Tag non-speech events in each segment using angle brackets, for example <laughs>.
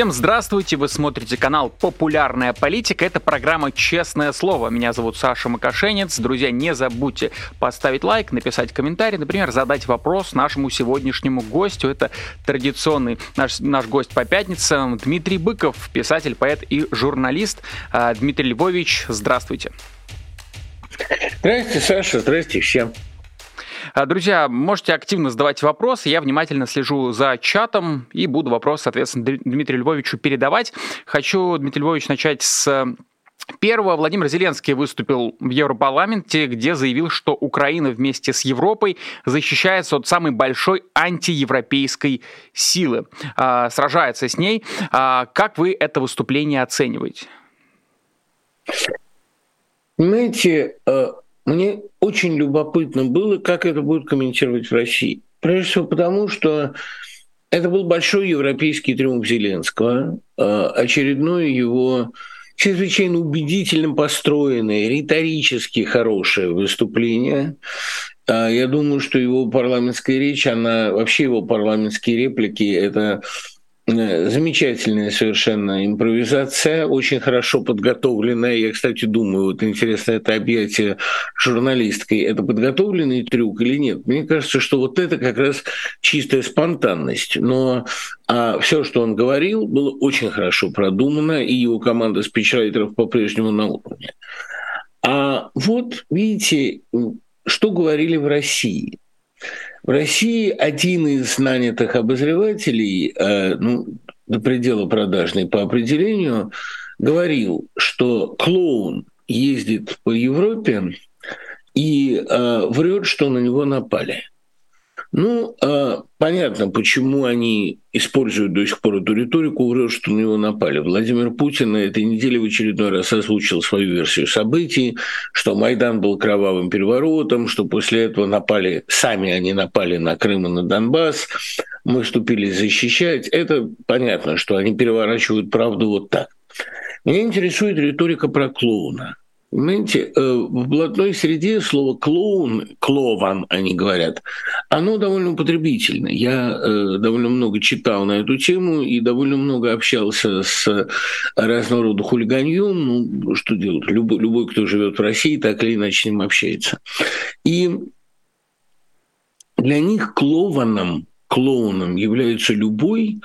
Всем здравствуйте, вы смотрите канал «Популярная политика». Это программа «Честное слово». Меня зовут Саша Макашенец. Друзья, не забудьте поставить лайк, написать комментарий, например, задать вопрос нашему сегодняшнему гостю. Это традиционный наш, наш гость по пятницам Дмитрий Быков, писатель, поэт и журналист. А, Дмитрий Львович, здравствуйте. Здравствуйте, Саша, здравствуйте всем. А, друзья, можете активно задавать вопросы. Я внимательно слежу за чатом и буду вопрос, соответственно, Дмитрию Львовичу передавать. Хочу, Дмитрий Львович, начать с Первого Владимир Зеленский выступил в Европарламенте, где заявил, что Украина вместе с Европой защищается от самой большой антиевропейской силы, а, сражается с ней. А, как вы это выступление оцениваете? Понимаете, э, мне очень любопытно было, как это будет комментировать в России. Прежде всего потому, что это был большой европейский триумф Зеленского, а, очередное его чрезвычайно убедительно построенное, риторически хорошее выступление. А, я думаю, что его парламентская речь, она вообще его парламентские реплики, это замечательная совершенно импровизация, очень хорошо подготовленная. Я, кстати, думаю, вот интересно, это объятие журналисткой, это подготовленный трюк или нет? Мне кажется, что вот это как раз чистая спонтанность. Но а все, что он говорил, было очень хорошо продумано, и его команда спичрайтеров по-прежнему на уровне. А вот, видите, что говорили в России – в России один из нанятых обозревателей, э, ну, до предела продажный по определению, говорил, что клоун ездит по Европе и э, врет, что на него напали. Ну, э, понятно, почему они используют до сих пор эту риторику, врет, что на него напали. Владимир Путин на этой неделе в очередной раз озвучил свою версию событий, что Майдан был кровавым переворотом, что после этого напали, сами они напали на Крым и на Донбасс, мы вступили защищать. Это понятно, что они переворачивают правду вот так. Меня интересует риторика про клоуна. Понимаете, э, в блатной среде слово «клоун», «клован» они говорят, оно довольно употребительное. Я э, довольно много читал на эту тему и довольно много общался с разного рода хулиганьем. Ну, что делать? Любой, любой, кто живет в России, так или иначе с ним общается. И для них клованом, клоуном является любой,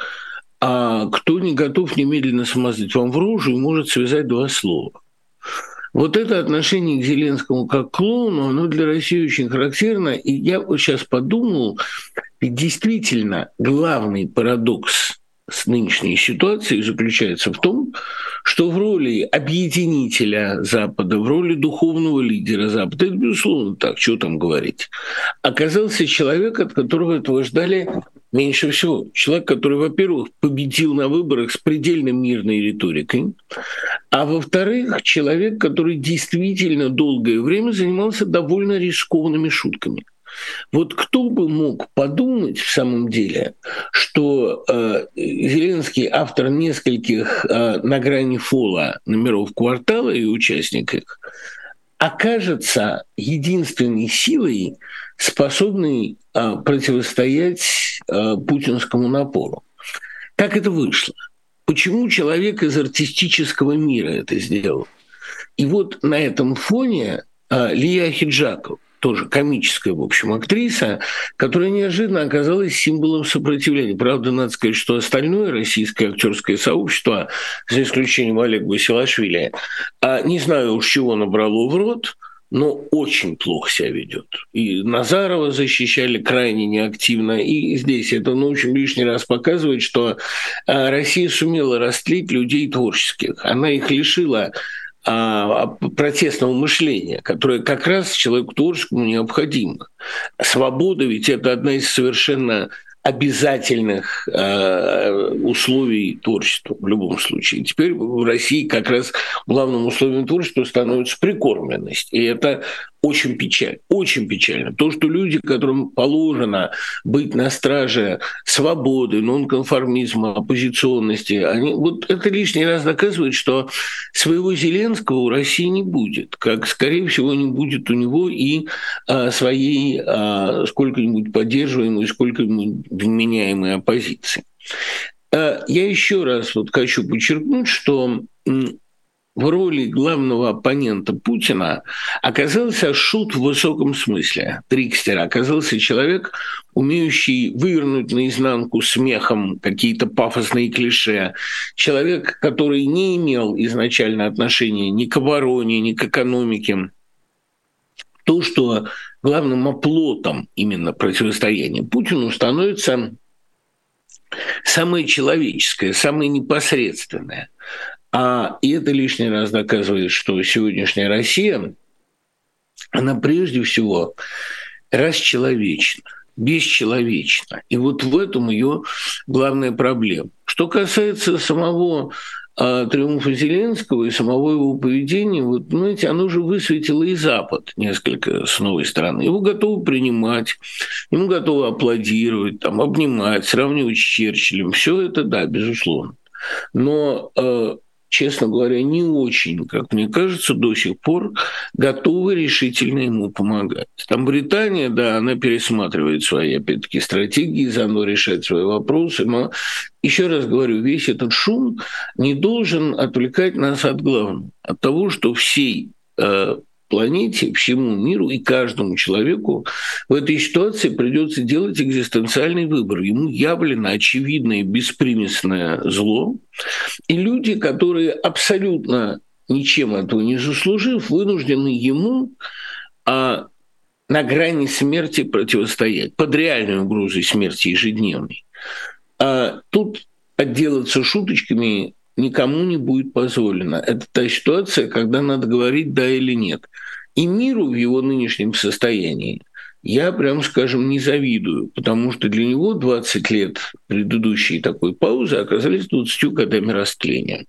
а кто не готов немедленно смазать вам в рожу и может связать два слова – вот это отношение к Зеленскому как к клоуну, оно для России очень характерно. И я вот сейчас подумал, ведь действительно главный парадокс с нынешней ситуацией заключается в том, что в роли объединителя Запада, в роли духовного лидера Запада, это безусловно так, что там говорить, оказался человек, от которого этого ждали меньше всего. Человек, который, во-первых, победил на выборах с предельно мирной риторикой, а во-вторых, человек, который действительно долгое время занимался довольно рискованными шутками. Вот кто бы мог подумать в самом деле, что э, Зеленский автор нескольких э, на грани фола номеров квартала и участник их, окажется единственной силой, способной э, противостоять э, путинскому напору. Как это вышло? Почему человек из артистического мира это сделал? И вот на этом фоне э, Лия Хиджаков, тоже комическая, в общем, актриса, которая неожиданно оказалась символом сопротивления. Правда, надо сказать, что остальное российское актерское сообщество, за исключением Олега Басилашвили, не знаю уж чего набрало в рот, но очень плохо себя ведет. И Назарова защищали крайне неактивно. И здесь это, ну, очень лишний раз показывает, что а, Россия сумела растлить людей творческих. Она их лишила а, протестного мышления, которое как раз человеку творческому необходимо. Свобода ведь это одна из совершенно обязательных э, условий творчества в любом случае. Теперь в России как раз главным условием творчества становится прикормленность. И это очень печально, очень печально. То, что люди, которым положено быть на страже свободы, нонконформизма, оппозиционности, они, вот это лишний раз доказывает, что своего Зеленского у России не будет, как, скорее всего, не будет у него и а, своей а, сколько-нибудь поддерживаемой, сколько-нибудь вменяемой оппозиции. А, я еще раз вот хочу подчеркнуть, что в роли главного оппонента Путина оказался шут в высоком смысле, трикстер, оказался человек, умеющий вывернуть наизнанку смехом какие-то пафосные клише, человек, который не имел изначально отношения ни к обороне, ни к экономике, то, что главным оплотом именно противостояния Путину становится самое человеческое, самое непосредственное. А и это лишний раз доказывает, что сегодняшняя Россия, она прежде всего расчеловечна, бесчеловечна. И вот в этом ее главная проблема. Что касается самого а, триумфа Зеленского и самого его поведения, вот, знаете, оно уже высветило и Запад несколько с новой стороны. Его готовы принимать, ему готовы аплодировать, там, обнимать, сравнивать с Черчиллем. Все это, да, безусловно. Но э, честно говоря, не очень, как мне кажется, до сих пор готовы решительно ему помогать. Там Британия, да, она пересматривает свои, опять-таки, стратегии, заодно решает свои вопросы, но еще раз говорю, весь этот шум не должен отвлекать нас от главного, от того, что всей э, планете, всему миру и каждому человеку в этой ситуации придется делать экзистенциальный выбор. Ему явлено очевидное беспримесное зло, и люди, которые абсолютно ничем этого не заслужив, вынуждены ему а, на грани смерти противостоять, под реальной угрозой смерти ежедневной. А тут отделаться шуточками никому не будет позволено. Это та ситуация, когда надо говорить «да» или «нет». И миру в его нынешнем состоянии я, прям скажем, не завидую, потому что для него 20 лет предыдущей такой паузы оказались 20 годами растления.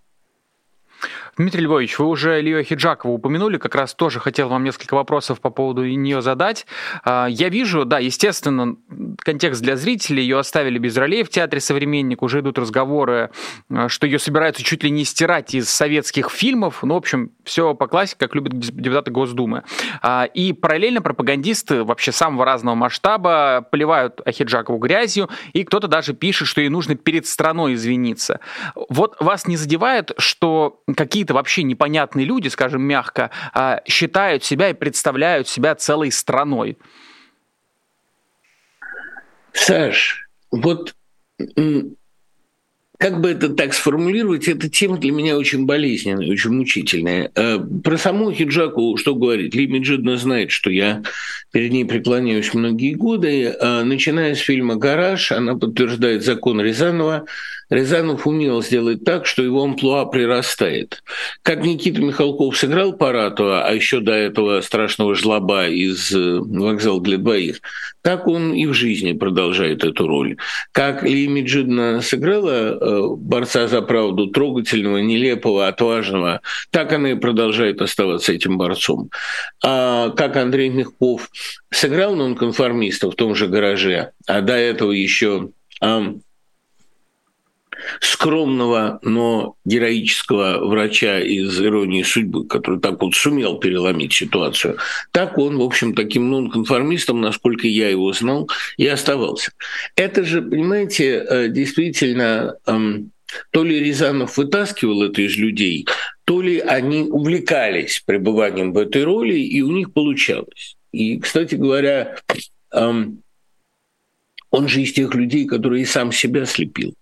Дмитрий Львович, вы уже Лию Хиджакову упомянули, как раз тоже хотел вам несколько вопросов по поводу нее задать. А, я вижу, да, естественно, контекст для зрителей, ее оставили без ролей в театре «Современник», уже идут разговоры, а, что ее собираются чуть ли не стирать из советских фильмов, ну, в общем, все по классике, как любят депутаты Госдумы. А, и параллельно пропагандисты вообще самого разного масштаба поливают Ахиджакову грязью, и кто-то даже пишет, что ей нужно перед страной извиниться. Вот вас не задевает, что какие какие-то вообще непонятные люди, скажем мягко, а, считают себя и представляют себя целой страной. Саш, вот как бы это так сформулировать, эта тема для меня очень болезненная, очень мучительная. Э, про саму Хиджаку что говорить? Ли Меджидна знает, что я перед ней преклоняюсь многие годы. Э, начиная с фильма «Гараж», она подтверждает закон Рязанова – Рязанов умел сделать так, что его амплуа прирастает. Как Никита Михалков сыграл Парату, а еще до этого страшного жлоба из э, «Вокзала для двоих», так он и в жизни продолжает эту роль. Как Ли Меджидна сыграла э, борца за правду, трогательного, нелепого, отважного, так она и продолжает оставаться этим борцом. А как Андрей Мягков сыграл нонконформиста в том же гараже, а до этого еще скромного, но героического врача из «Иронии судьбы», который так вот сумел переломить ситуацию, так он, в общем, таким нонконформистом, насколько я его знал, и оставался. Это же, понимаете, э, действительно эм, то ли Рязанов вытаскивал это из людей, то ли они увлекались пребыванием в этой роли, и у них получалось. И, кстати говоря, эм, он же из тех людей, которые и сам себя слепил.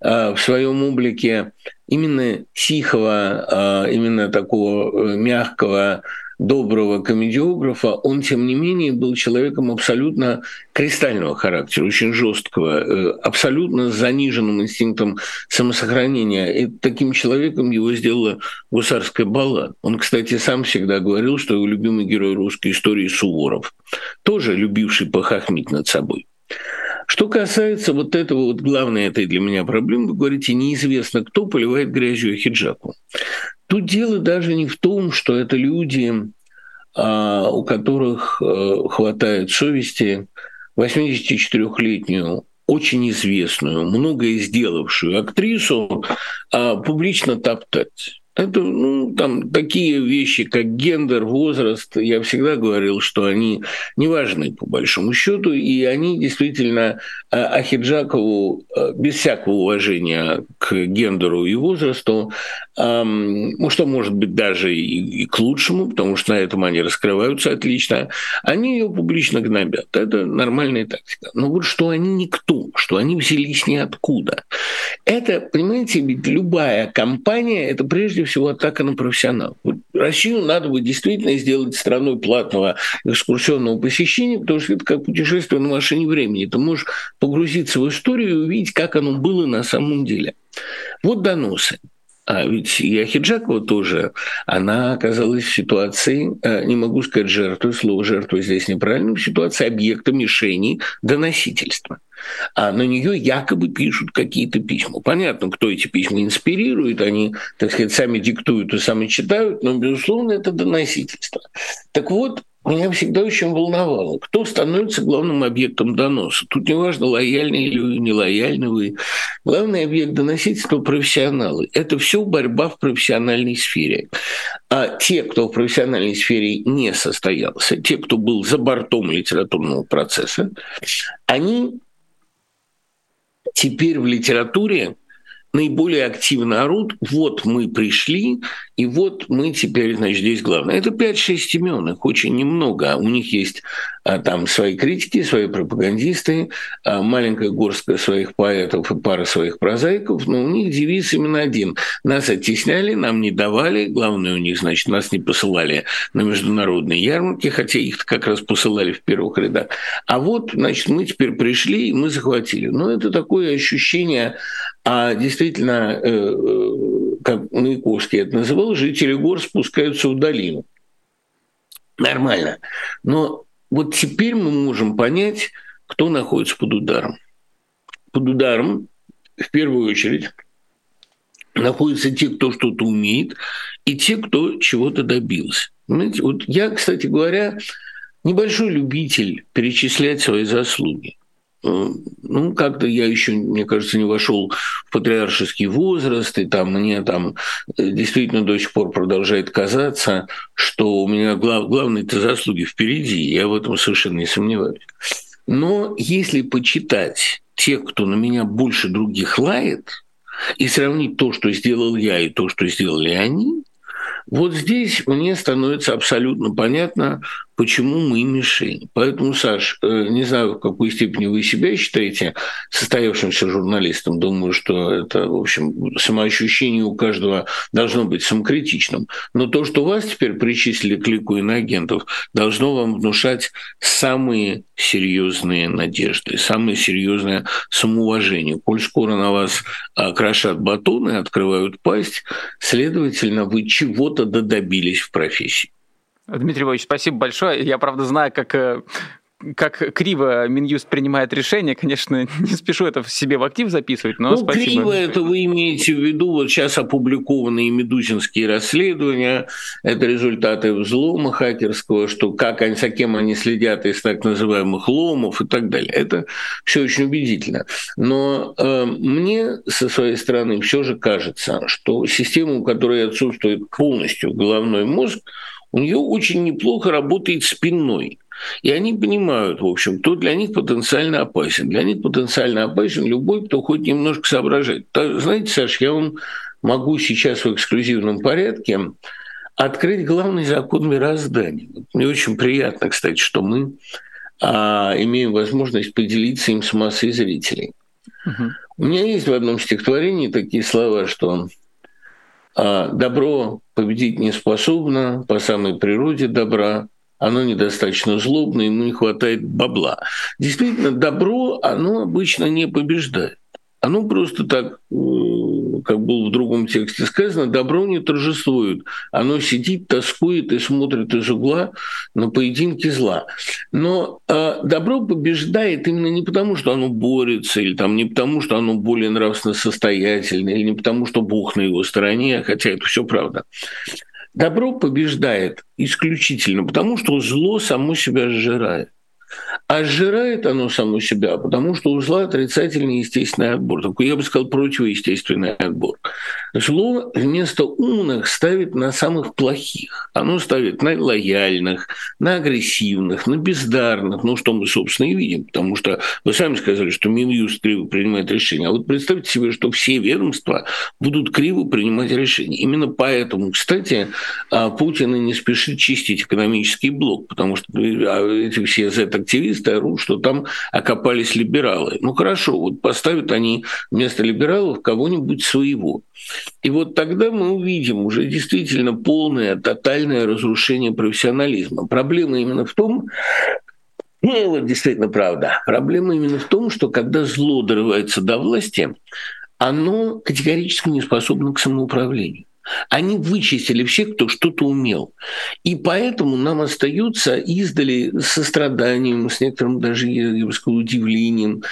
Э, в своем облике именно тихого, э, именно такого э, мягкого, доброго комедиографа, он, тем не менее, был человеком абсолютно кристального характера, очень жесткого, абсолютно с заниженным инстинктом самосохранения. И таким человеком его сделала гусарская балла. Он, кстати, сам всегда говорил, что его любимый герой русской истории Суворов, тоже любивший похахмить над собой. Что касается вот этого, вот главной этой для меня проблемы, вы говорите, неизвестно, кто поливает грязью хиджаку. Тут дело даже не в том, что это люди а, у которых э, хватает совести 84-летнюю очень известную, многое сделавшую актрису а, публично топтать. Это ну, там, такие вещи, как гендер, возраст. Я всегда говорил, что они не важны по большому счету, и они действительно а, Ахиджакову а, без всякого уважения к гендеру и возрасту, ну что может быть даже и, и к лучшему, потому что на этом они раскрываются отлично, они ее публично гнобят. Это нормальная тактика. Но вот что они никто, что они взялись ниоткуда. Это, понимаете, ведь любая компания – это прежде всего атака на профессионал. Вот Россию надо бы действительно сделать страной платного экскурсионного посещения, потому что это как путешествие на машине времени. Ты можешь погрузиться в историю и увидеть, как оно было на самом деле. Вот доносы. А ведь и Ахиджакова тоже, она оказалась в ситуации, э, не могу сказать жертвой, слово жертва здесь неправильно, в ситуации объекта мишени доносительства. А на нее якобы пишут какие-то письма. Понятно, кто эти письма инспирирует, они, так сказать, сами диктуют и сами читают, но, безусловно, это доносительство. Так вот, меня всегда очень волновало, кто становится главным объектом доноса. Тут не важно, лояльны или вы, нелояльны вы. Главный объект доносительства – профессионалы. Это все борьба в профессиональной сфере. А те, кто в профессиональной сфере не состоялся, те, кто был за бортом литературного процесса, они теперь в литературе наиболее активно орут, вот мы пришли, и вот мы теперь, значит, здесь главное. Это 5-6 имен, их очень немного. У них есть а, там свои критики, свои пропагандисты, а, маленькая горстка своих поэтов и пара своих прозаиков, но у них девиз именно один. Нас оттесняли, нам не давали, главное у них, значит, нас не посылали на международные ярмарки, хотя их как раз посылали в первых рядах. А вот, значит, мы теперь пришли, и мы захватили. Но это такое ощущение а действительно, э, э, как Маяковский это называл, жители гор спускаются в долину. Нормально. Но вот теперь мы можем понять, кто находится под ударом. Под ударом, в первую очередь, находятся те, кто что-то умеет, и те, кто чего-то добился. Понимаете? Вот я, кстати говоря, небольшой любитель перечислять свои заслуги. Э, ну, как-то я еще, мне кажется, не вошел в патриаршеский возраст, и там мне там э, действительно до сих пор продолжает казаться, что у меня глав, главные-то заслуги впереди, я в этом совершенно не сомневаюсь. Но если почитать тех, кто на меня больше других лает, и сравнить то, что сделал я, и то, что сделали они, вот здесь мне становится абсолютно понятно, почему мы мишень. Поэтому, Саш, э, не знаю, в какой степени вы себя считаете состоявшимся журналистом. Думаю, что это, в общем, самоощущение у каждого должно быть самокритичным. Но то, что вас теперь причислили к лику иноагентов, должно вам внушать самые серьезные надежды, самое серьезное самоуважение. Коль скоро на вас а, крошат батоны, открывают пасть, следовательно, вы чего-то додобились в профессии. Дмитрий Львович, спасибо большое. Я, правда, знаю, как э, как криво Минюст принимает решение, конечно, <laughs> не спешу это в себе в актив записывать, но ну, спасибо. криво это вы имеете в виду, вот сейчас опубликованные медузинские расследования, это результаты взлома хакерского, что как они, за кем они следят из так называемых ломов и так далее. Это все очень убедительно. Но э, мне со своей стороны все же кажется, что система, у которой отсутствует полностью головной мозг, у нее очень неплохо работает спинной. И они понимают, в общем, кто для них потенциально опасен. Для них потенциально опасен любой, кто хоть немножко соображает. Знаете, Саш, я вам могу сейчас в эксклюзивном порядке открыть главный закон мироздания. Мне очень приятно, кстати, что мы а, имеем возможность поделиться им с массой зрителей. Угу. У меня есть в одном стихотворении такие слова, что а добро победить не способно по самой природе добра, оно недостаточно злобно, ему не хватает бабла. Действительно, добро, оно обычно не побеждает. Оно просто так э, как было в другом тексте сказано, добро не торжествует. Оно сидит, тоскует и смотрит из угла на поединки зла. Но э, добро побеждает именно не потому, что оно борется, или там, не потому, что оно более нравственно состоятельное, или не потому, что Бог на его стороне, хотя это все правда. добро побеждает исключительно потому, что зло само себя сжирает. А сжирает оно само себя, потому что у зла отрицательный естественный отбор. Такой, я бы сказал, противоестественный отбор. Зло вместо умных ставит на самых плохих. Оно ставит на лояльных, на агрессивных, на бездарных. Ну, что мы, собственно, и видим. Потому что вы сами сказали, что Минюст криво принимает решения. А вот представьте себе, что все ведомства будут криво принимать решения. Именно поэтому, кстати, а, Путин и не спешит чистить экономический блок, потому что а, эти все Z-активисты орут, что там окопались либералы. Ну, хорошо, вот поставят они вместо либералов кого-нибудь своего. И вот тогда мы увидим уже действительно полное, тотальное разрушение профессионализма. Проблема именно в том, ну, вот действительно правда. Проблема именно в том, что когда зло дорывается до власти, оно категорически не способно к самоуправлению. Они вычистили всех, кто что-то умел. И поэтому нам остается издали состраданием, с некоторым даже, я бы сказал, удивлением,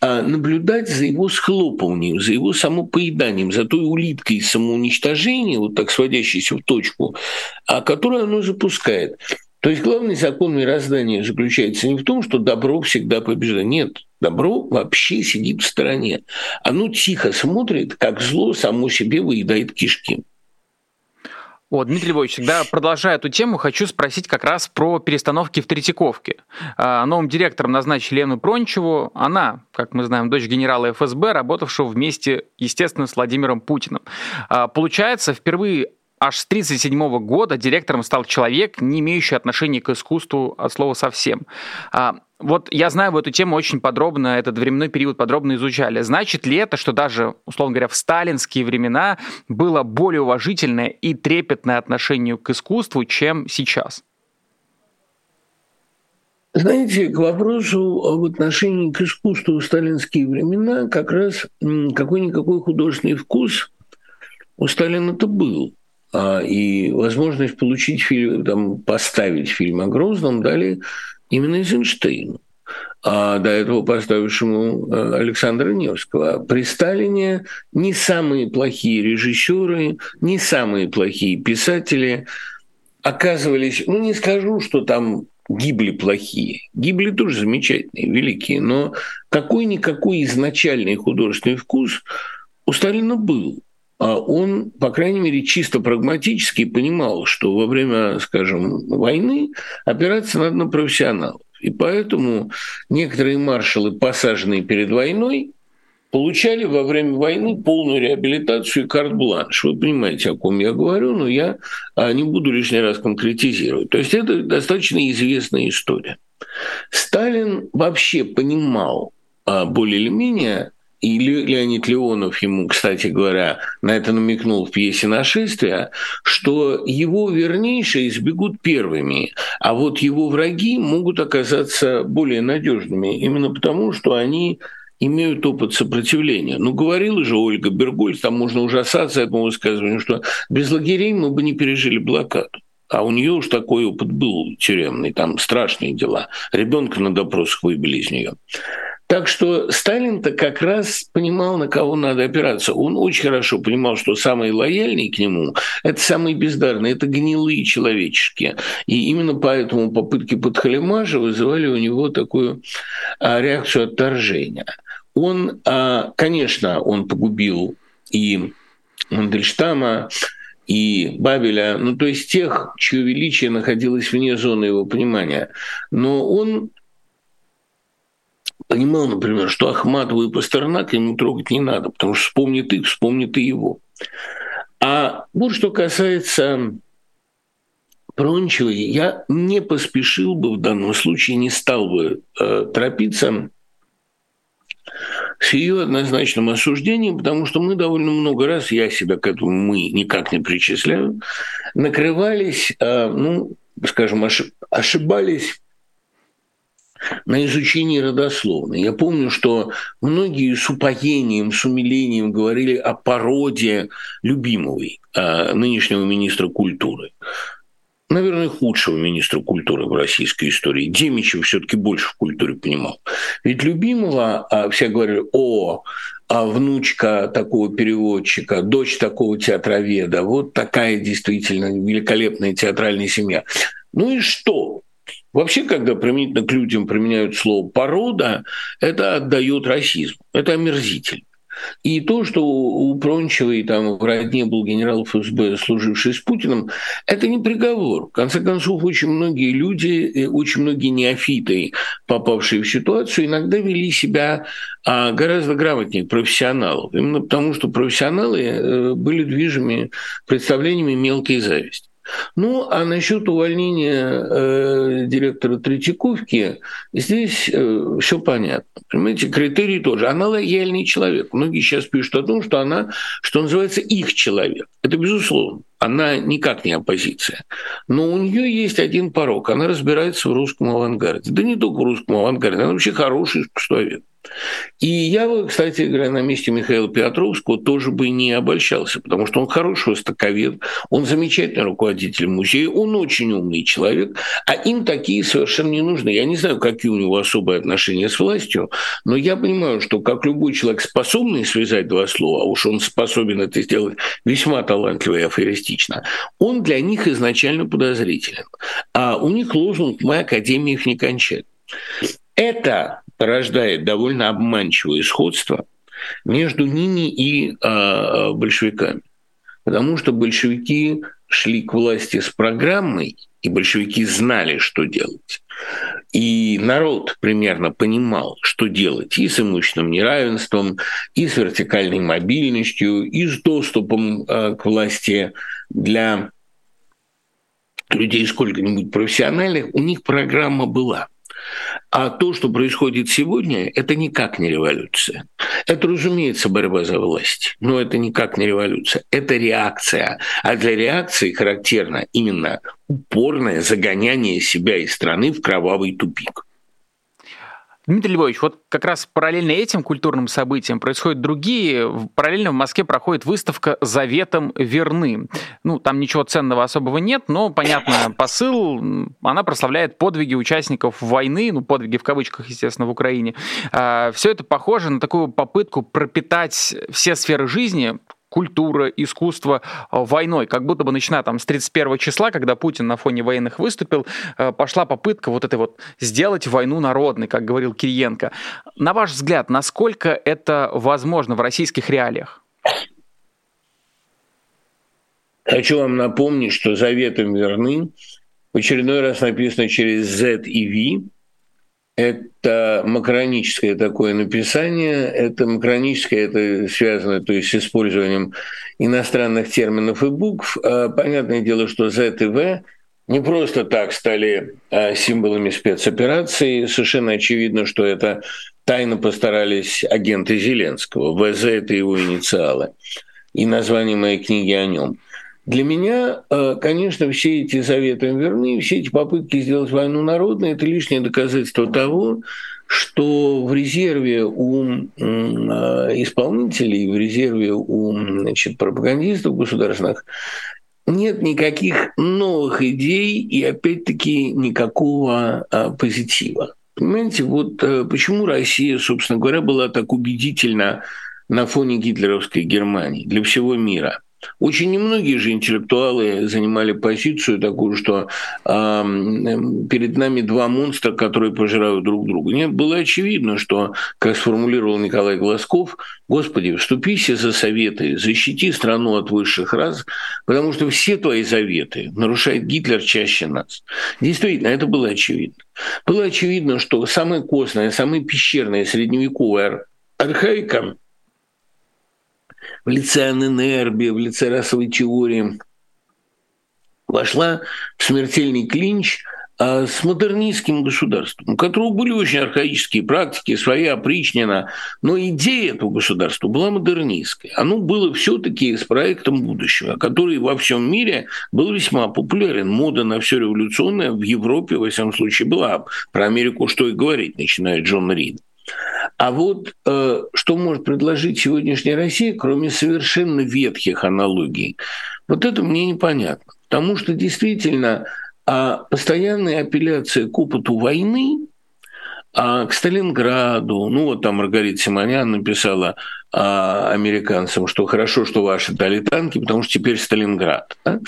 а наблюдать за его схлопыванием, за его самопоеданием, за той улиткой самоуничтожения, вот так сводящейся в точку, а которую оно запускает. То есть главный закон мироздания заключается не в том, что добро всегда побеждает. Нет, добро вообще сидит в стороне. Оно тихо смотрит, как зло само себе выедает кишки. Вот, Дмитрий Львович, всегда продолжая эту тему, хочу спросить как раз про перестановки в Третьяковке. А, новым директором назначили Лену Прончеву. Она, как мы знаем, дочь генерала ФСБ, работавшего вместе, естественно, с Владимиром Путиным. А, получается, впервые аж с 1937 года директором стал человек, не имеющий отношения к искусству от слова совсем. А, вот я знаю, в эту тему очень подробно, этот временной период подробно изучали. Значит ли это, что даже, условно говоря, в сталинские времена было более уважительное и трепетное отношение к искусству, чем сейчас? Знаете, к вопросу об отношении к искусству в сталинские времена как раз какой-никакой художественный вкус у Сталина-то был. А, и возможность получить фильм, там, поставить фильм о Грозном дали именно Эйзенштейну, а до этого поставившему э, Александра Невского. При Сталине не самые плохие режиссеры, не самые плохие писатели оказывались, ну не скажу, что там гибли плохие. Гибли тоже замечательные, великие, но какой-никакой изначальный художественный вкус у Сталина был. А он, по крайней мере, чисто прагматически понимал, что во время, скажем, войны опираться надо на профессионалов. И поэтому некоторые маршалы, посаженные перед войной, получали во время войны полную реабилитацию и карт-бланш. Вы понимаете, о ком я говорю, но я а, не буду лишний раз конкретизировать. То есть это достаточно известная история. Сталин вообще понимал а, более или менее, и Леонид Леонов ему, кстати говоря, на это намекнул в пьесе «Нашествие», что его вернейшие избегут первыми, а вот его враги могут оказаться более надежными, именно потому, что они имеют опыт сопротивления. Ну, говорила же Ольга Бергольц, там можно ужасаться этому высказыванию, что без лагерей мы бы не пережили блокаду. А у нее уж такой опыт был тюремный, там страшные дела. Ребенка на допросах выбили из нее. Так что Сталин-то как раз понимал, на кого надо опираться. Он очень хорошо понимал, что самые лояльные к нему – это самые бездарные, это гнилые человеческие. И именно поэтому попытки подхалимажа вызывали у него такую а, реакцию отторжения. Он, а, конечно, он погубил и Мандельштама, и Бабеля, ну то есть тех, чье величие находилось вне зоны его понимания. Но он понимал, например, что Ахматову и Пастернак ему трогать не надо, потому что вспомнит их, вспомнит и его. А вот что касается Прончевой, я не поспешил бы в данном случае, не стал бы э, торопиться с ее однозначным осуждением, потому что мы довольно много раз, я себя к этому мы никак не причисляю, накрывались, э, ну, скажем, ошибались на изучение родословной. Я помню, что многие с упоением, с умилением говорили о породе Любимовой, а, нынешнего министра культуры. Наверное, худшего министра культуры в российской истории. Демичев все таки больше в культуре понимал. Ведь Любимова, все говорили, о, а внучка такого переводчика, дочь такого театроведа. Вот такая действительно великолепная театральная семья. Ну и что? Вообще, когда применительно к людям применяют слово «порода», это отдает расизм, это омерзитель. И то, что у Прончевой там в родне был генерал ФСБ, служивший с Путиным, это не приговор. В конце концов, очень многие люди, очень многие неофиты, попавшие в ситуацию, иногда вели себя а, гораздо грамотнее профессионалов. Именно потому, что профессионалы э, были движимы представлениями мелкой зависти. Ну, а насчет увольнения э, директора Третьяковки, здесь э, все понятно. Понимаете, критерий тоже. Она лояльный человек. Многие сейчас пишут о том, что она, что называется, их человек. Это безусловно. Она никак не оппозиция. Но у нее есть один порог. Она разбирается в русском авангарде. Да не только в русском авангарде, она вообще хороший искусствовед. И я бы, кстати говоря, на месте Михаила Петровского тоже бы не обольщался, потому что он хороший востоковед, он замечательный руководитель музея, он очень умный человек, а им такие совершенно не нужны. Я не знаю, какие у него особые отношения с властью, но я понимаю, что как любой человек, способный связать два слова, а уж он способен это сделать весьма талантливо и афористично, он для них изначально подозрителен. А у них лозунг «Мы Академии их не кончать». Это порождает довольно обманчивое сходство между ними и э, большевиками. Потому что большевики шли к власти с программой, и большевики знали, что делать. И народ примерно понимал, что делать и с имущественным неравенством, и с вертикальной мобильностью, и с доступом э, к власти для людей сколько-нибудь профессиональных. У них программа была – а то, что происходит сегодня, это никак не революция. Это, разумеется, борьба за власть, но это никак не революция. Это реакция. А для реакции характерно именно упорное загоняние себя и страны в кровавый тупик. Дмитрий Львович, вот как раз параллельно этим культурным событиям происходят другие. Параллельно в Москве проходит выставка «Заветом верны». Ну, там ничего ценного особого нет, но, понятно, <coughs> посыл, она прославляет подвиги участников войны, ну, подвиги в кавычках, естественно, в Украине. А, Все это похоже на такую попытку пропитать все сферы жизни культура, искусство э, войной. Как будто бы начиная там с 31 числа, когда Путин на фоне военных выступил, э, пошла попытка вот этой вот сделать войну народной, как говорил Кириенко. На ваш взгляд, насколько это возможно в российских реалиях? Хочу вам напомнить, что заветом верны в очередной раз написано через Z и V, это макроническое такое написание, это макроническое, это связано то есть, с использованием иностранных терминов и букв. А, понятное дело, что Z и V не просто так стали а, символами спецоперации. Совершенно очевидно, что это тайно постарались агенты Зеленского. ВЗ – это его инициалы. И название моей книги о нем. Для меня, э, конечно, все эти заветы верны, все эти попытки сделать войну народной – это лишнее доказательство того, что в резерве у э, исполнителей, в резерве у значит, пропагандистов государственных нет никаких новых идей и, опять-таки, никакого а, позитива. Понимаете, вот а, почему Россия, собственно говоря, была так убедительна на фоне гитлеровской Германии для всего мира – очень немногие же интеллектуалы занимали позицию такую, что э, перед нами два монстра, которые пожирают друг друга. Нет, было очевидно, что, как сформулировал Николай Глазков, Господи, вступись за советы, защити страну от высших рас, потому что все твои заветы нарушает Гитлер чаще нас. Действительно, это было очевидно. Было очевидно, что самая костная, самая пещерная средневековая архаика в лице Анненерби, в лице расовой теории, вошла в смертельный клинч а, с модернистским государством, у которого были очень архаические практики, своя опричнина, но идея этого государства была модернистская. Оно было все-таки с проектом будущего, который во всем мире был весьма популярен. Мода на все революционное в Европе, во всяком случае, была. Про Америку что и говорить, начиная Джон Рид. А вот э, что может предложить сегодняшняя Россия, кроме совершенно ветхих аналогий, вот это мне непонятно. Потому что действительно а постоянная апелляция к опыту войны, а к Сталинграду, ну вот там Маргарита Симонян написала а, американцам, что хорошо, что ваши дали танки, потому что теперь Сталинград. Да?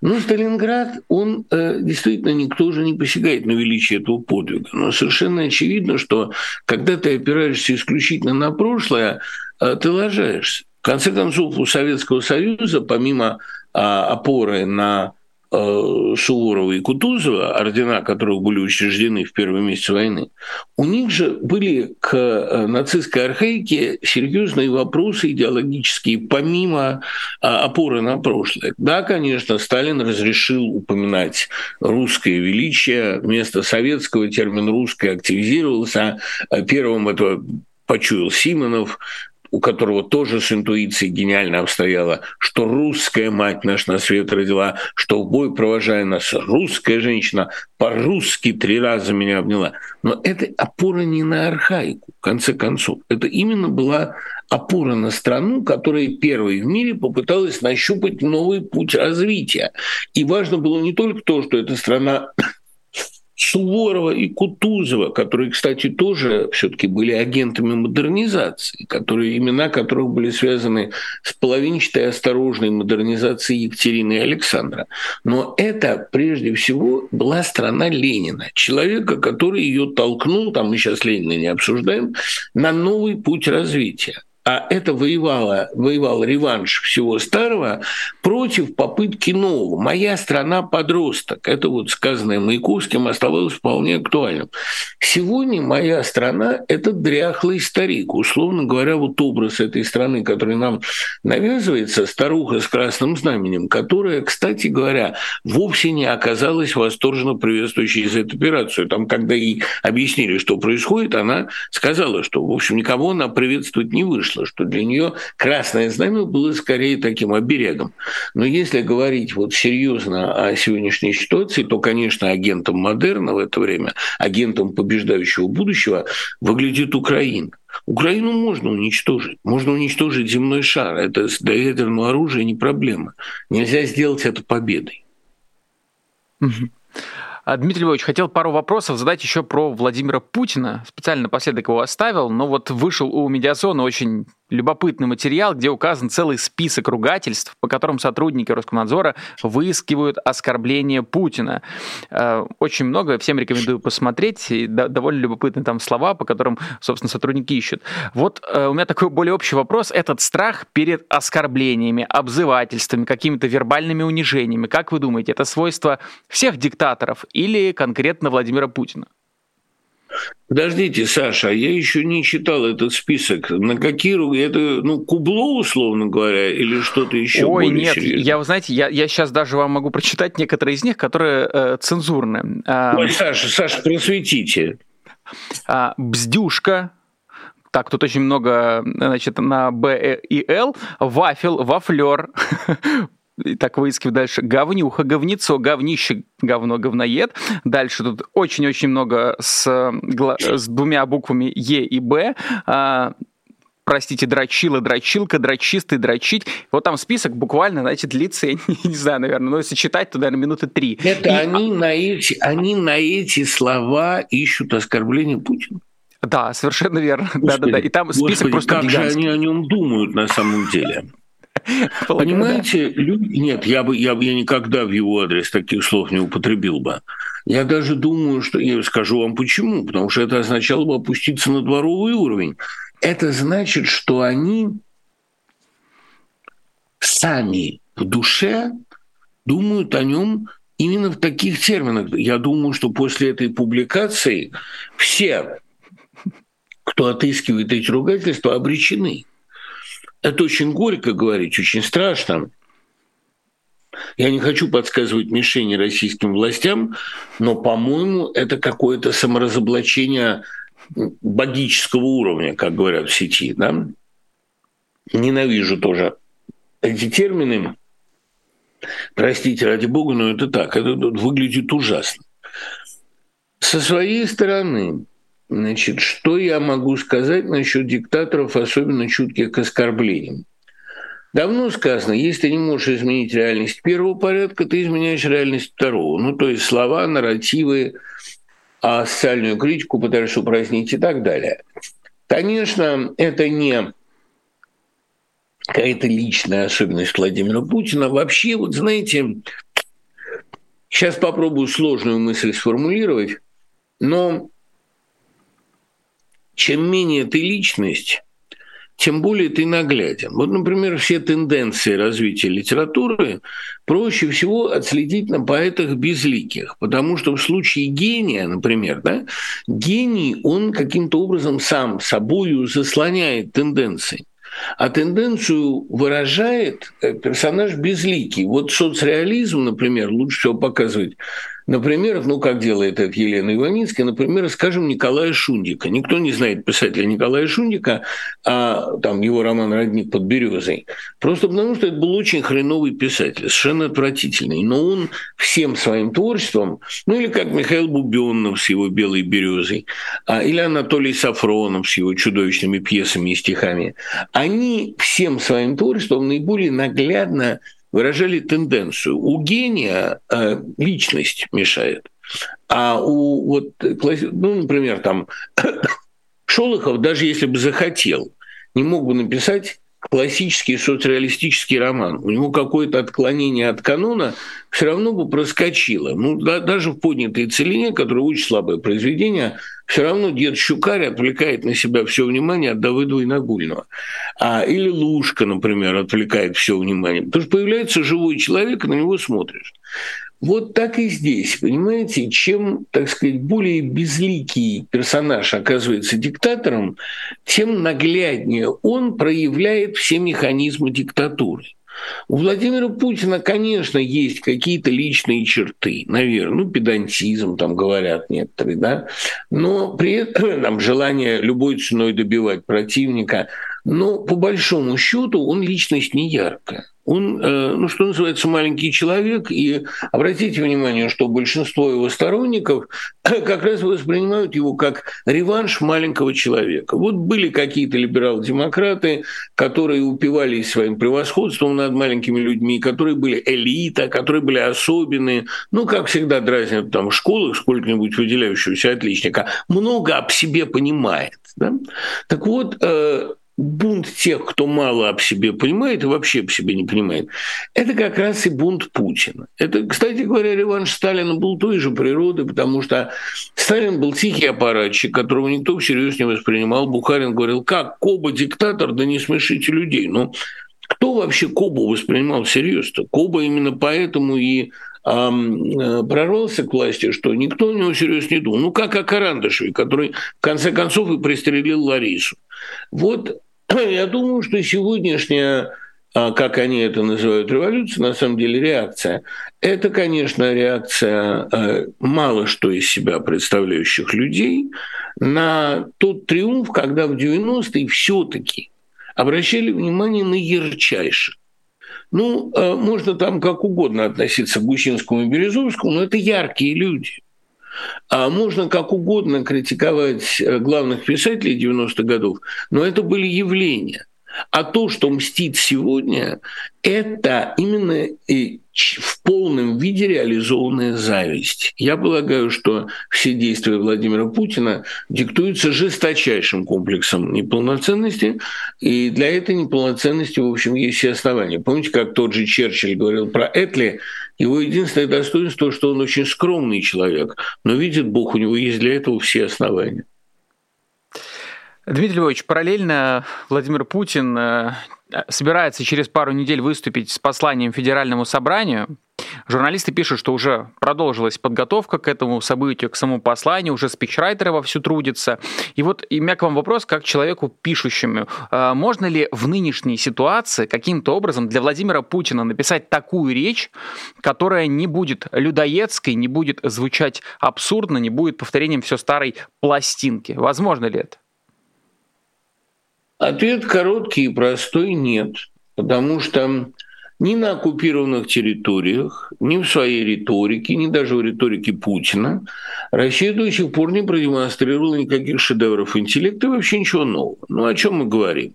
Но Сталинград, он э, действительно никто уже не посягает на величие этого подвига. Но совершенно очевидно, что когда ты опираешься исключительно на прошлое, э, ты ложаешься. В конце концов, у Советского Союза, помимо э, опоры на Суворова и Кутузова, ордена которых были учреждены в первый месяц войны, у них же были к э, нацистской архаике серьезные вопросы идеологические, помимо а, опоры на прошлое. Да, конечно, Сталин разрешил упоминать русское величие, вместо советского термин «русское» активизировался, а первым это почуял Симонов, у которого тоже с интуицией гениально обстояло, что русская мать наш на свет родила, что в бой провожая нас русская женщина по-русски три раза меня обняла. Но это опора не на архаику, в конце концов. Это именно была опора на страну, которая первой в мире попыталась нащупать новый путь развития. И важно было не только то, что эта страна Суворова и Кутузова, которые, кстати, тоже все-таки были агентами модернизации, которые, имена которых были связаны с половинчатой осторожной модернизацией Екатерины и Александра. Но это, прежде всего, была страна Ленина, человека, который ее толкнул, там мы сейчас Ленина не обсуждаем, на новый путь развития а это воевало, воевал реванш всего старого против попытки нового. «Моя страна подросток», это вот сказанное Маяковским оставалось вполне актуальным. Сегодня «Моя страна» – это дряхлый старик. Условно говоря, вот образ этой страны, который нам навязывается, старуха с красным знаменем, которая, кстати говоря, вовсе не оказалась восторженно приветствующей за эту операцию. Там, когда ей объяснили, что происходит, она сказала, что, в общем, никого она приветствовать не вышла вышло, что для нее красное знамя было скорее таким оберегом. Но если говорить вот серьезно о сегодняшней ситуации, то, конечно, агентом модерна в это время, агентом побеждающего будущего выглядит Украина. Украину можно уничтожить. Можно уничтожить земной шар. Это для ядерного оружия не проблема. Нельзя сделать это победой. А, Дмитрий Львович, хотел пару вопросов задать еще про Владимира Путина. Специально напоследок его оставил, но вот вышел у медиазона очень любопытный материал, где указан целый список ругательств, по которым сотрудники Роскомнадзора выискивают оскорбление Путина. Э, очень много, всем рекомендую посмотреть, и довольно любопытные там слова, по которым, собственно, сотрудники ищут. Вот э, у меня такой более общий вопрос. Этот страх перед оскорблениями, обзывательствами, какими-то вербальными унижениями, как вы думаете, это свойство всех диктаторов или конкретно Владимира Путина? Подождите, Саша, а я еще не читал этот список. На какие это ну кубло условно говоря или что-то еще? Ой, более нет, серьезное? я вы знаете, я, я сейчас даже вам могу прочитать некоторые из них, которые э, цензурные. А, Ой, Саша, Саша, просветите. А, бздюшка, так, тут очень много, значит, на Б и Л. Вафел, вафлер, <laughs> и так выискиваю дальше. Говнюха, говнецо, говнище, говно, говноед. Дальше тут очень-очень много с, с двумя буквами Е и Б. А, простите, дрочила, дрочилка, дрочистый, дрочить. Вот там список буквально, знаете, длится, <laughs> я не, не знаю, наверное, но если читать, то, наверное, минуты три. Это и... они, на эти, они на эти слова ищут оскорбление Путина? Да, совершенно верно. Да-да-да. И там список Господи, просто как гигантский. же они о нем думают на самом деле? Понимаете, люди... нет, я бы, я бы я никогда в его адрес таких слов не употребил бы. Я даже думаю, что я скажу вам почему, потому что это означало бы опуститься на дворовый уровень. Это значит, что они сами в душе думают о нем именно в таких терминах. Я думаю, что после этой публикации все, кто отыскивает эти ругательства, обречены. Это очень горько говорить, очень страшно. Я не хочу подсказывать мишени российским властям, но, по-моему, это какое-то саморазоблачение богического уровня, как говорят в сети. Да? Ненавижу тоже эти термины. Простите, ради бога, но это так. Это выглядит ужасно. Со своей стороны, Значит, что я могу сказать насчет диктаторов, особенно чутких к оскорблениям? Давно сказано, если ты не можешь изменить реальность первого порядка, ты изменяешь реальность второго. Ну, то есть слова, нарративы, а социальную критику пытаешься упразднить и так далее. Конечно, это не какая-то личная особенность Владимира Путина. Вообще, вот знаете, сейчас попробую сложную мысль сформулировать, но чем менее ты личность, тем более ты нагляден. Вот, например, все тенденции развития литературы проще всего отследить на поэтах безликих, потому что в случае гения, например, да, гений, он каким-то образом сам собою заслоняет тенденции. А тенденцию выражает э, персонаж безликий. Вот соцреализм, например, лучше всего показывать Например, ну, как делает это Елена Иваницкая, например, скажем, Николая Шундика. Никто не знает писателя Николая Шундика, а там его роман «Родник под березой». Просто потому, что это был очень хреновый писатель, совершенно отвратительный. Но он всем своим творчеством, ну, или как Михаил Бубенов с его «Белой березой», а, или Анатолий Сафронов с его чудовищными пьесами и стихами, они всем своим творчеством наиболее наглядно выражали тенденцию. У гения э, личность мешает, а у вот, ну, например, там <coughs> Шолохов, даже если бы захотел, не мог бы написать классический соцреалистический роман. У него какое-то отклонение от канона все равно бы проскочило. Ну, да, даже в поднятой целине, которое очень слабое произведение, все равно дед Щукарь отвлекает на себя все внимание от Давыдова и Нагульного. А, или Лушка, например, отвлекает все внимание. Потому что появляется живой человек, и на него смотришь. Вот так и здесь, понимаете, чем, так сказать, более безликий персонаж оказывается диктатором, тем нагляднее он проявляет все механизмы диктатуры. У Владимира Путина, конечно, есть какие-то личные черты, наверное, ну, педантизм, там говорят некоторые, да, но при этом там, желание любой ценой добивать противника, но по большому счету он личность не яркая он, э, ну, что называется, маленький человек, и обратите внимание, что большинство его сторонников <clears throat> как раз воспринимают его как реванш маленького человека. Вот были какие-то либерал-демократы, которые упивались своим превосходством над маленькими людьми, которые были элита, которые были особенные, ну, как всегда дразнят там в школах сколько-нибудь выделяющегося отличника, много об себе понимает. Да? Так вот, э, бунт тех, кто мало об себе понимает и вообще об себе не понимает, это как раз и бунт Путина. Это, кстати говоря, реванш Сталина был той же природы, потому что Сталин был тихий аппаратчик, которого никто всерьез не воспринимал. Бухарин говорил, как Коба диктатор, да не смешите людей. Ну, кто вообще Кобу воспринимал всерьез-то? Коба именно поэтому и э, прорвался к власти, что никто у него всерьез не думал. Ну, как о Карандашеве, который в конце концов и пристрелил Ларису. Вот <clears throat> Я думаю, что сегодняшняя а, как они это называют, революция, на самом деле реакция. Это, конечно, реакция а, мало что из себя представляющих людей на тот триумф, когда в 90-е все-таки обращали внимание на ярчайших. Ну, а, можно там как угодно относиться к Гущинскому и Березовскому, но это яркие люди. А можно как угодно критиковать э, главных писателей 90-х годов, но это были явления. А то, что мстит сегодня, это именно и в полном виде реализованная зависть. Я полагаю, что все действия Владимира Путина диктуются жесточайшим комплексом неполноценности, и для этой неполноценности, в общем, есть все основания. Помните, как тот же Черчилль говорил про Этли, его единственное достоинство, что он очень скромный человек, но видит Бог, у него есть для этого все основания. Дмитрий Львович, параллельно Владимир Путин э, собирается через пару недель выступить с посланием Федеральному собранию. Журналисты пишут, что уже продолжилась подготовка к этому событию, к самому посланию, уже спичрайтеры вовсю трудятся. И вот и у меня к вам вопрос, как человеку пишущему. Э, можно ли в нынешней ситуации каким-то образом для Владимира Путина написать такую речь, которая не будет людоедской, не будет звучать абсурдно, не будет повторением все старой пластинки? Возможно ли это? Ответ короткий и простой – нет. Потому что ни на оккупированных территориях, ни в своей риторике, ни даже в риторике Путина Россия до сих пор не продемонстрировала никаких шедевров интеллекта и вообще ничего нового. Ну, о чем мы говорим?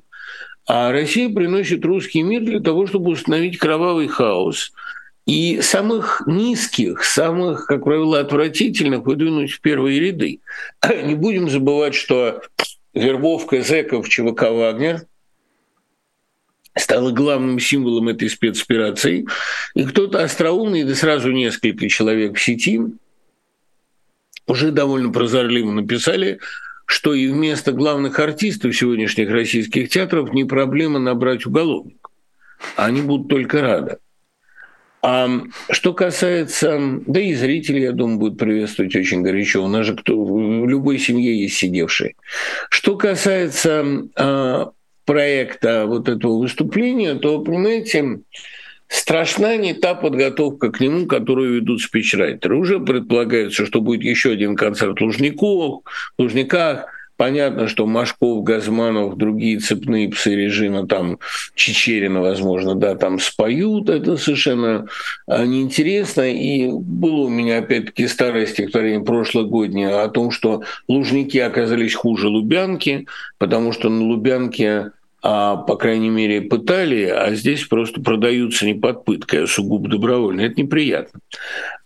А Россия приносит русский мир для того, чтобы установить кровавый хаос и самых низких, самых, как правило, отвратительных выдвинуть в первые ряды. <clears throat> Не будем забывать, что вербовка зэков ЧВК «Вагнер» стало главным символом этой спецоперации. И кто-то остроумный, да сразу несколько человек в сети уже довольно прозорливо написали, что и вместо главных артистов сегодняшних российских театров не проблема набрать уголовник. Они будут только рады. А что касается, да и зрители, я думаю, будут приветствовать очень горячо. У нас же кто, в любой семье есть сидевшие. Что касается э, проекта вот этого выступления, то, понимаете, страшна не та подготовка к нему, которую ведут спичрайтеры. Уже предполагается, что будет еще один концерт Лужников, Лужниках, Понятно, что Машков, Газманов, другие цепные псы режима, там Чечерина, возможно, да, там споют, это совершенно а, неинтересно. И было у меня, опять-таки, старое стихотворение прошлогоднее о том, что Лужники оказались хуже Лубянки, потому что на Лубянке а, по крайней мере, пытали, а здесь просто продаются не под пыткой, а сугубо добровольно. Это неприятно.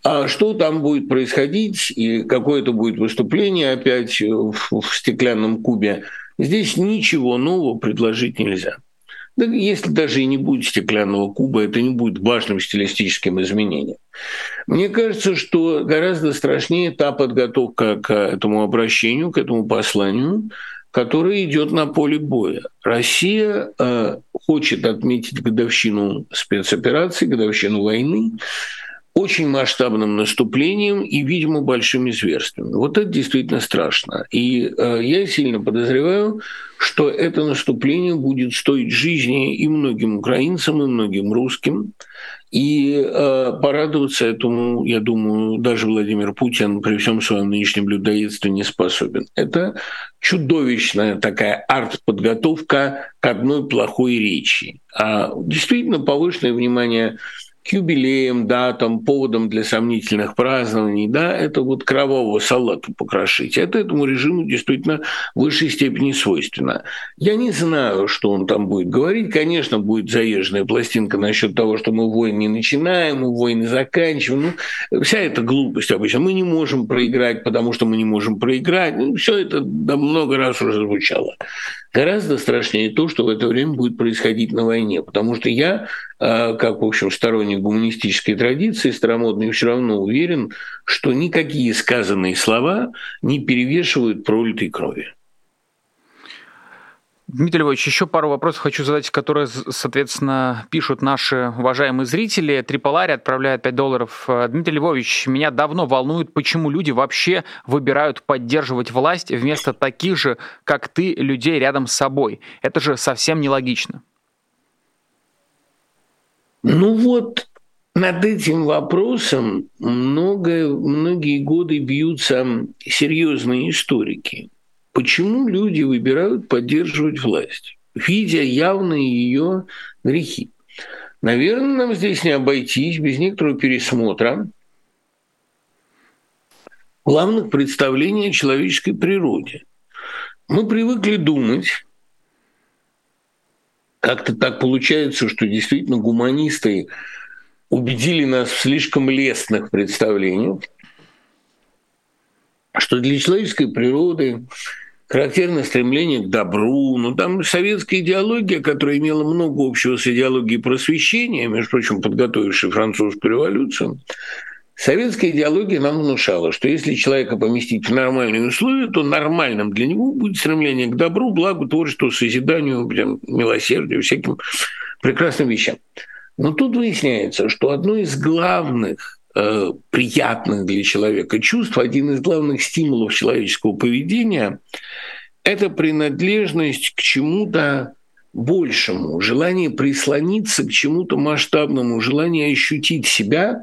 А что там будет происходить и какое это будет выступление опять в, в стеклянном кубе, здесь ничего нового предложить нельзя. Да если даже и не будет стеклянного куба, это не будет важным стилистическим изменением. Мне кажется, что гораздо страшнее та подготовка к этому обращению, к этому посланию, который идет на поле боя. Россия э, хочет отметить годовщину спецоперации, годовщину войны очень масштабным наступлением и, видимо, большими зверствами. Вот это действительно страшно. И э, я сильно подозреваю, что это наступление будет стоить жизни и многим украинцам, и многим русским. И э, порадоваться этому, я думаю, даже Владимир Путин при всем своем нынешнем людоедстве не способен. Это чудовищная такая арт-подготовка к одной плохой речи. А действительно повышенное внимание к юбилеям, датам, поводам для сомнительных празднований, да, это вот кровавого салату покрошить. Это этому режиму действительно в высшей степени свойственно. Я не знаю, что он там будет говорить. Конечно, будет заезженная пластинка насчет того, что мы войны не начинаем, мы войны заканчиваем. Ну, вся эта глупость обычно. Мы не можем проиграть, потому что мы не можем проиграть. Ну, все это много раз уже звучало. Гораздо страшнее то, что в это время будет происходить на войне, потому что я, а, как, в общем, сторонник гуманистической традиции, старомодный, все равно уверен, что никакие сказанные слова не перевешивают пролитой крови. Дмитрий Львович, еще пару вопросов хочу задать, которые, соответственно, пишут наши уважаемые зрители. Триполари отправляет 5 долларов. Дмитрий Львович, меня давно волнует, почему люди вообще выбирают поддерживать власть вместо таких же, как ты, людей рядом с собой. Это же совсем нелогично. Ну вот, над этим вопросом много, многие годы бьются серьезные историки. Почему люди выбирают поддерживать власть, видя явные ее грехи? Наверное, нам здесь не обойтись без некоторого пересмотра главных представлений о человеческой природе. Мы привыкли думать, как-то так получается, что действительно гуманисты убедили нас в слишком лестных представлениях, что для человеческой природы характерное стремление к добру. Ну, там советская идеология, которая имела много общего с идеологией просвещения, между прочим, подготовившей французскую революцию, Советская идеология нам внушала, что если человека поместить в нормальные условия, то нормальным для него будет стремление к добру, благу, творчеству, созиданию, прям, милосердию, всяким прекрасным вещам. Но тут выясняется, что одно из главных Э, приятных для человека чувств, один из главных стимулов человеческого поведения – это принадлежность к чему-то большему, желание прислониться к чему-то масштабному, желание ощутить себя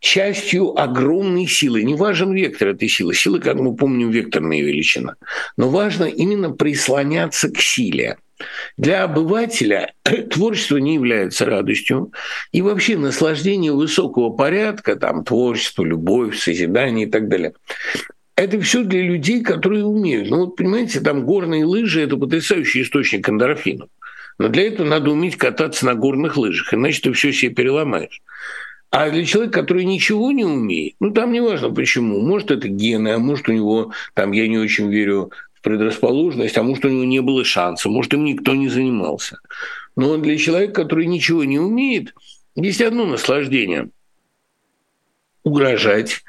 частью огромной силы. Не важен вектор этой силы. Сила, как мы помним, векторная величина. Но важно именно прислоняться к силе – для обывателя <clears throat> творчество не является радостью, и вообще наслаждение высокого порядка, там творчество, любовь, созидание и так далее, это все для людей, которые умеют. Ну вот, понимаете, там горные лыжи – это потрясающий источник эндорфинов. Но для этого надо уметь кататься на горных лыжах, иначе ты все себе переломаешь. А для человека, который ничего не умеет, ну там не важно почему, может это гены, а может у него, там я не очень верю предрасположенность, а может, у него не было шанса, может, им никто не занимался. Но для человека, который ничего не умеет, есть одно наслаждение – угрожать,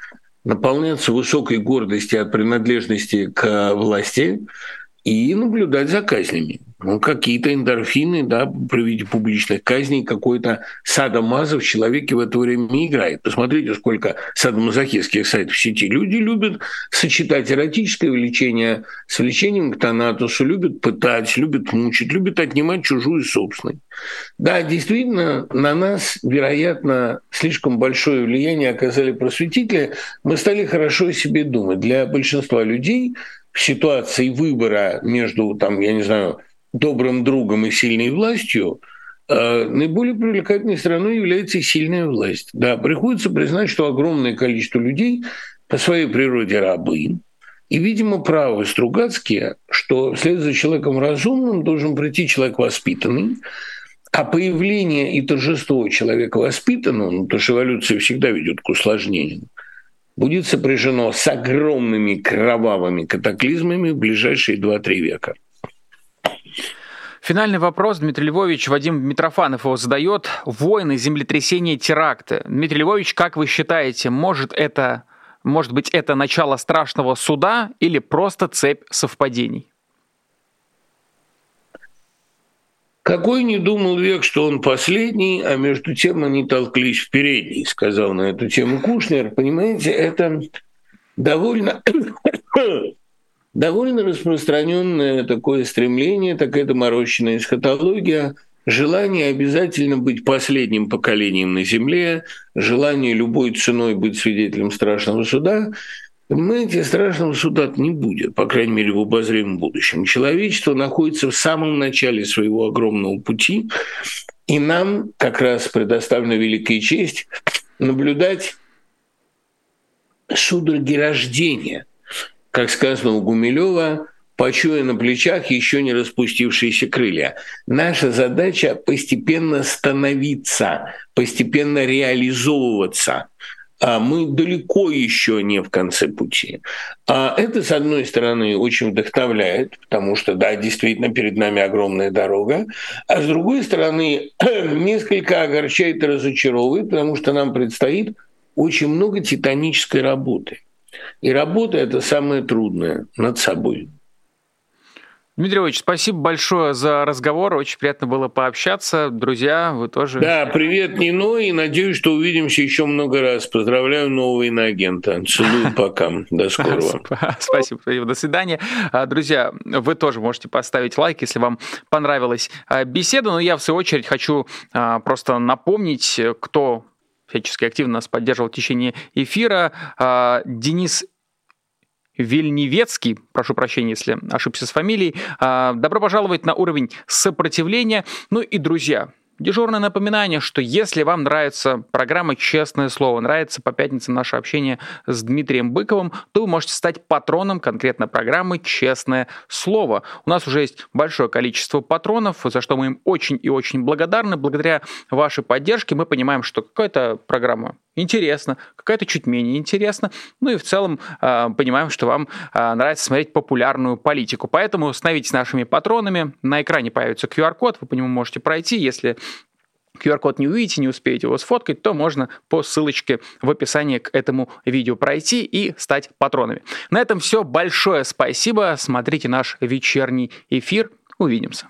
наполняться высокой гордостью от принадлежности к власти и наблюдать за казнями ну, какие-то эндорфины, да, при виде публичных казней, какой-то садомаза в человеке в это время играет. Посмотрите, сколько садомазохистских сайтов в сети. Люди любят сочетать эротическое влечение с влечением к тонатусу, любят пытать, любят мучить, любят отнимать чужую собственность. Да, действительно, на нас, вероятно, слишком большое влияние оказали просветители. Мы стали хорошо о себе думать. Для большинства людей ситуации выбора между, там, я не знаю, добрым другом и сильной властью, э, наиболее привлекательной страной является сильная власть. Да, приходится признать, что огромное количество людей по своей природе рабы, и, видимо, правы Стругацкие, что вслед за человеком разумным должен прийти человек воспитанный, а появление и торжество человека воспитанного, ну, потому что эволюция всегда ведет к усложнению, будет сопряжено с огромными кровавыми катаклизмами в ближайшие 2-3 века. Финальный вопрос, Дмитрий Львович, Вадим Митрофанов его задает. Войны, землетрясения, теракты. Дмитрий Львович, как вы считаете, может это, может быть, это начало страшного суда или просто цепь совпадений? Какой не думал век, что он последний, а между тем они толклись в передней, сказал на эту тему Кушнер. Понимаете, это довольно <coughs> довольно распространенное такое стремление, такая доморощенная эсхатология, желание обязательно быть последним поколением на Земле, желание любой ценой быть свидетелем страшного суда. Понимаете, страшного суда не будет, по крайней мере, в обозримом будущем. Человечество находится в самом начале своего огромного пути, и нам как раз предоставлена великая честь наблюдать судороги рождения – как сказано у Гумилева, почуя на плечах еще не распустившиеся крылья. Наша задача постепенно становиться, постепенно реализовываться. А мы далеко еще не в конце пути. А это, с одной стороны, очень вдохновляет, потому что, да, действительно, перед нами огромная дорога, а с другой стороны, <clears throat> несколько огорчает и разочаровывает, потому что нам предстоит очень много титанической работы – и работа – это самое трудное над собой. Дмитрий Ильич, спасибо большое за разговор. Очень приятно было пообщаться. Друзья, вы тоже... Да, привет, Нино, и надеюсь, что увидимся еще много раз. Поздравляю нового иноагента. Целую, <laughs> пока. До скорого. Спасибо, до свидания. А, друзья, вы тоже можете поставить лайк, если вам понравилась а, беседа. Но я, в свою очередь, хочу а, просто напомнить, кто всячески активно нас поддерживал в течение эфира. Денис Вильневецкий, прошу прощения, если ошибся с фамилией. А, добро пожаловать на уровень сопротивления. Ну и, друзья, Дежурное напоминание, что если вам нравится программа «Честное слово», нравится по пятницам наше общение с Дмитрием Быковым, то вы можете стать патроном конкретно программы «Честное слово». У нас уже есть большое количество патронов, за что мы им очень и очень благодарны. Благодаря вашей поддержке мы понимаем, что какая-то программа интересна, какая-то чуть менее интересна. Ну и в целом э, понимаем, что вам э, нравится смотреть популярную политику. Поэтому становитесь нашими патронами. На экране появится QR-код, вы по нему можете пройти. Если QR-код не увидите, не успеете его сфоткать, то можно по ссылочке в описании к этому видео пройти и стать патронами. На этом все. Большое спасибо. Смотрите наш вечерний эфир. Увидимся.